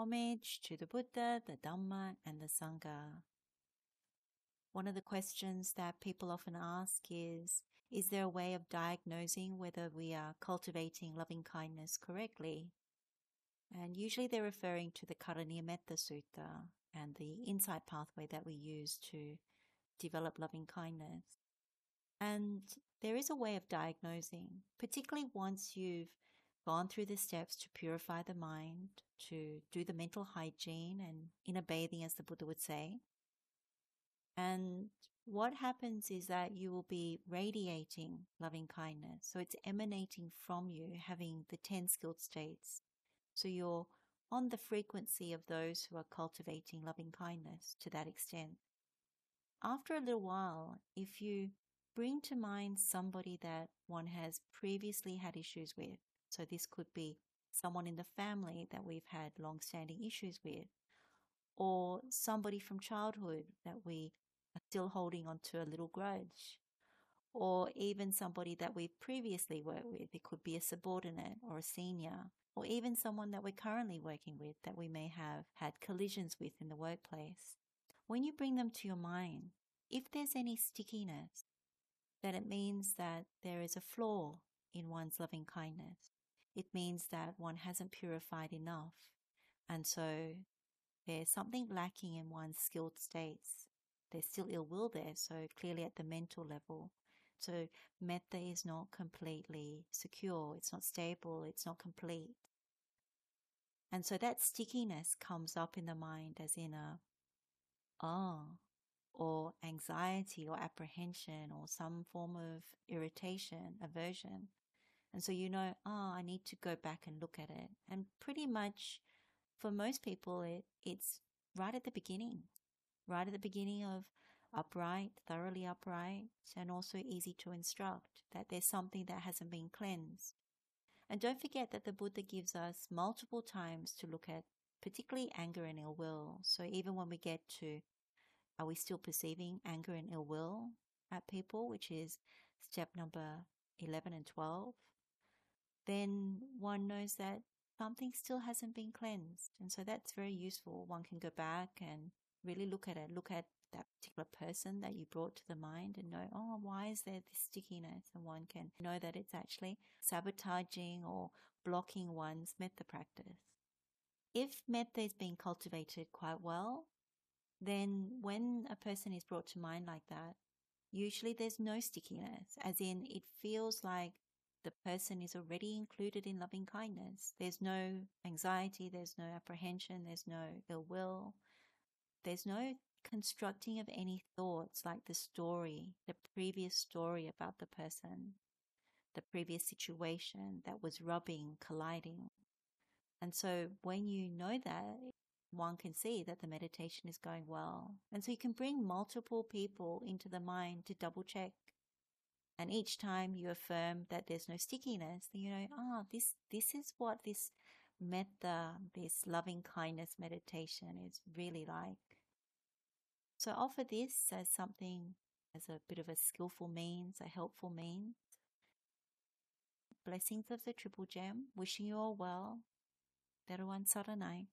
homage to the Buddha, the Dhamma, and the Sangha. One of the questions that people often ask is Is there a way of diagnosing whether we are cultivating loving kindness correctly? And usually they're referring to the Karaniyametta Sutta and the insight pathway that we use to develop loving kindness. And there is a way of diagnosing, particularly once you've gone through the steps to purify the mind, to do the mental hygiene and inner bathing, as the Buddha would say. And what happens is that you will be radiating loving kindness. So it's emanating from you, having the 10 skilled states. So you're on the frequency of those who are cultivating loving kindness to that extent. After a little while, if you bring to mind somebody that one has previously had issues with, so this could be someone in the family that we've had long standing issues with, or somebody from childhood that we are still holding on to a little grudge, or even somebody that we've previously worked with. It could be a subordinate or a senior, or even someone that we're currently working with that we may have had collisions with in the workplace. When you bring them to your mind, if there's any stickiness, then it means that there is a flaw in one's loving kindness it means that one hasn't purified enough. And so there's something lacking in one's skilled states. There's still ill will there, so clearly at the mental level. So metta is not completely secure, it's not stable, it's not complete. And so that stickiness comes up in the mind as in a ah, or anxiety or apprehension or some form of irritation, aversion. And so you know, oh, I need to go back and look at it. And pretty much for most people, it, it's right at the beginning, right at the beginning of upright, thoroughly upright, and also easy to instruct that there's something that hasn't been cleansed. And don't forget that the Buddha gives us multiple times to look at particularly anger and ill will. So even when we get to are we still perceiving anger and ill will at people, which is step number 11 and 12, then one knows that something still hasn't been cleansed. And so that's very useful. One can go back and really look at it, look at that particular person that you brought to the mind and know, oh, why is there this stickiness? And one can know that it's actually sabotaging or blocking one's metta practice. If metta is being cultivated quite well, then when a person is brought to mind like that, usually there's no stickiness, as in it feels like the person is already included in loving kindness. There's no anxiety, there's no apprehension, there's no ill will, there's no constructing of any thoughts like the story, the previous story about the person, the previous situation that was rubbing, colliding. And so when you know that, one can see that the meditation is going well. And so you can bring multiple people into the mind to double check and each time you affirm that there's no stickiness, then you know, ah, oh, this, this is what this metta, this loving kindness meditation is really like. So offer this as something, as a bit of a skillful means, a helpful means. Blessings of the Triple Gem, wishing you all well. Saranai.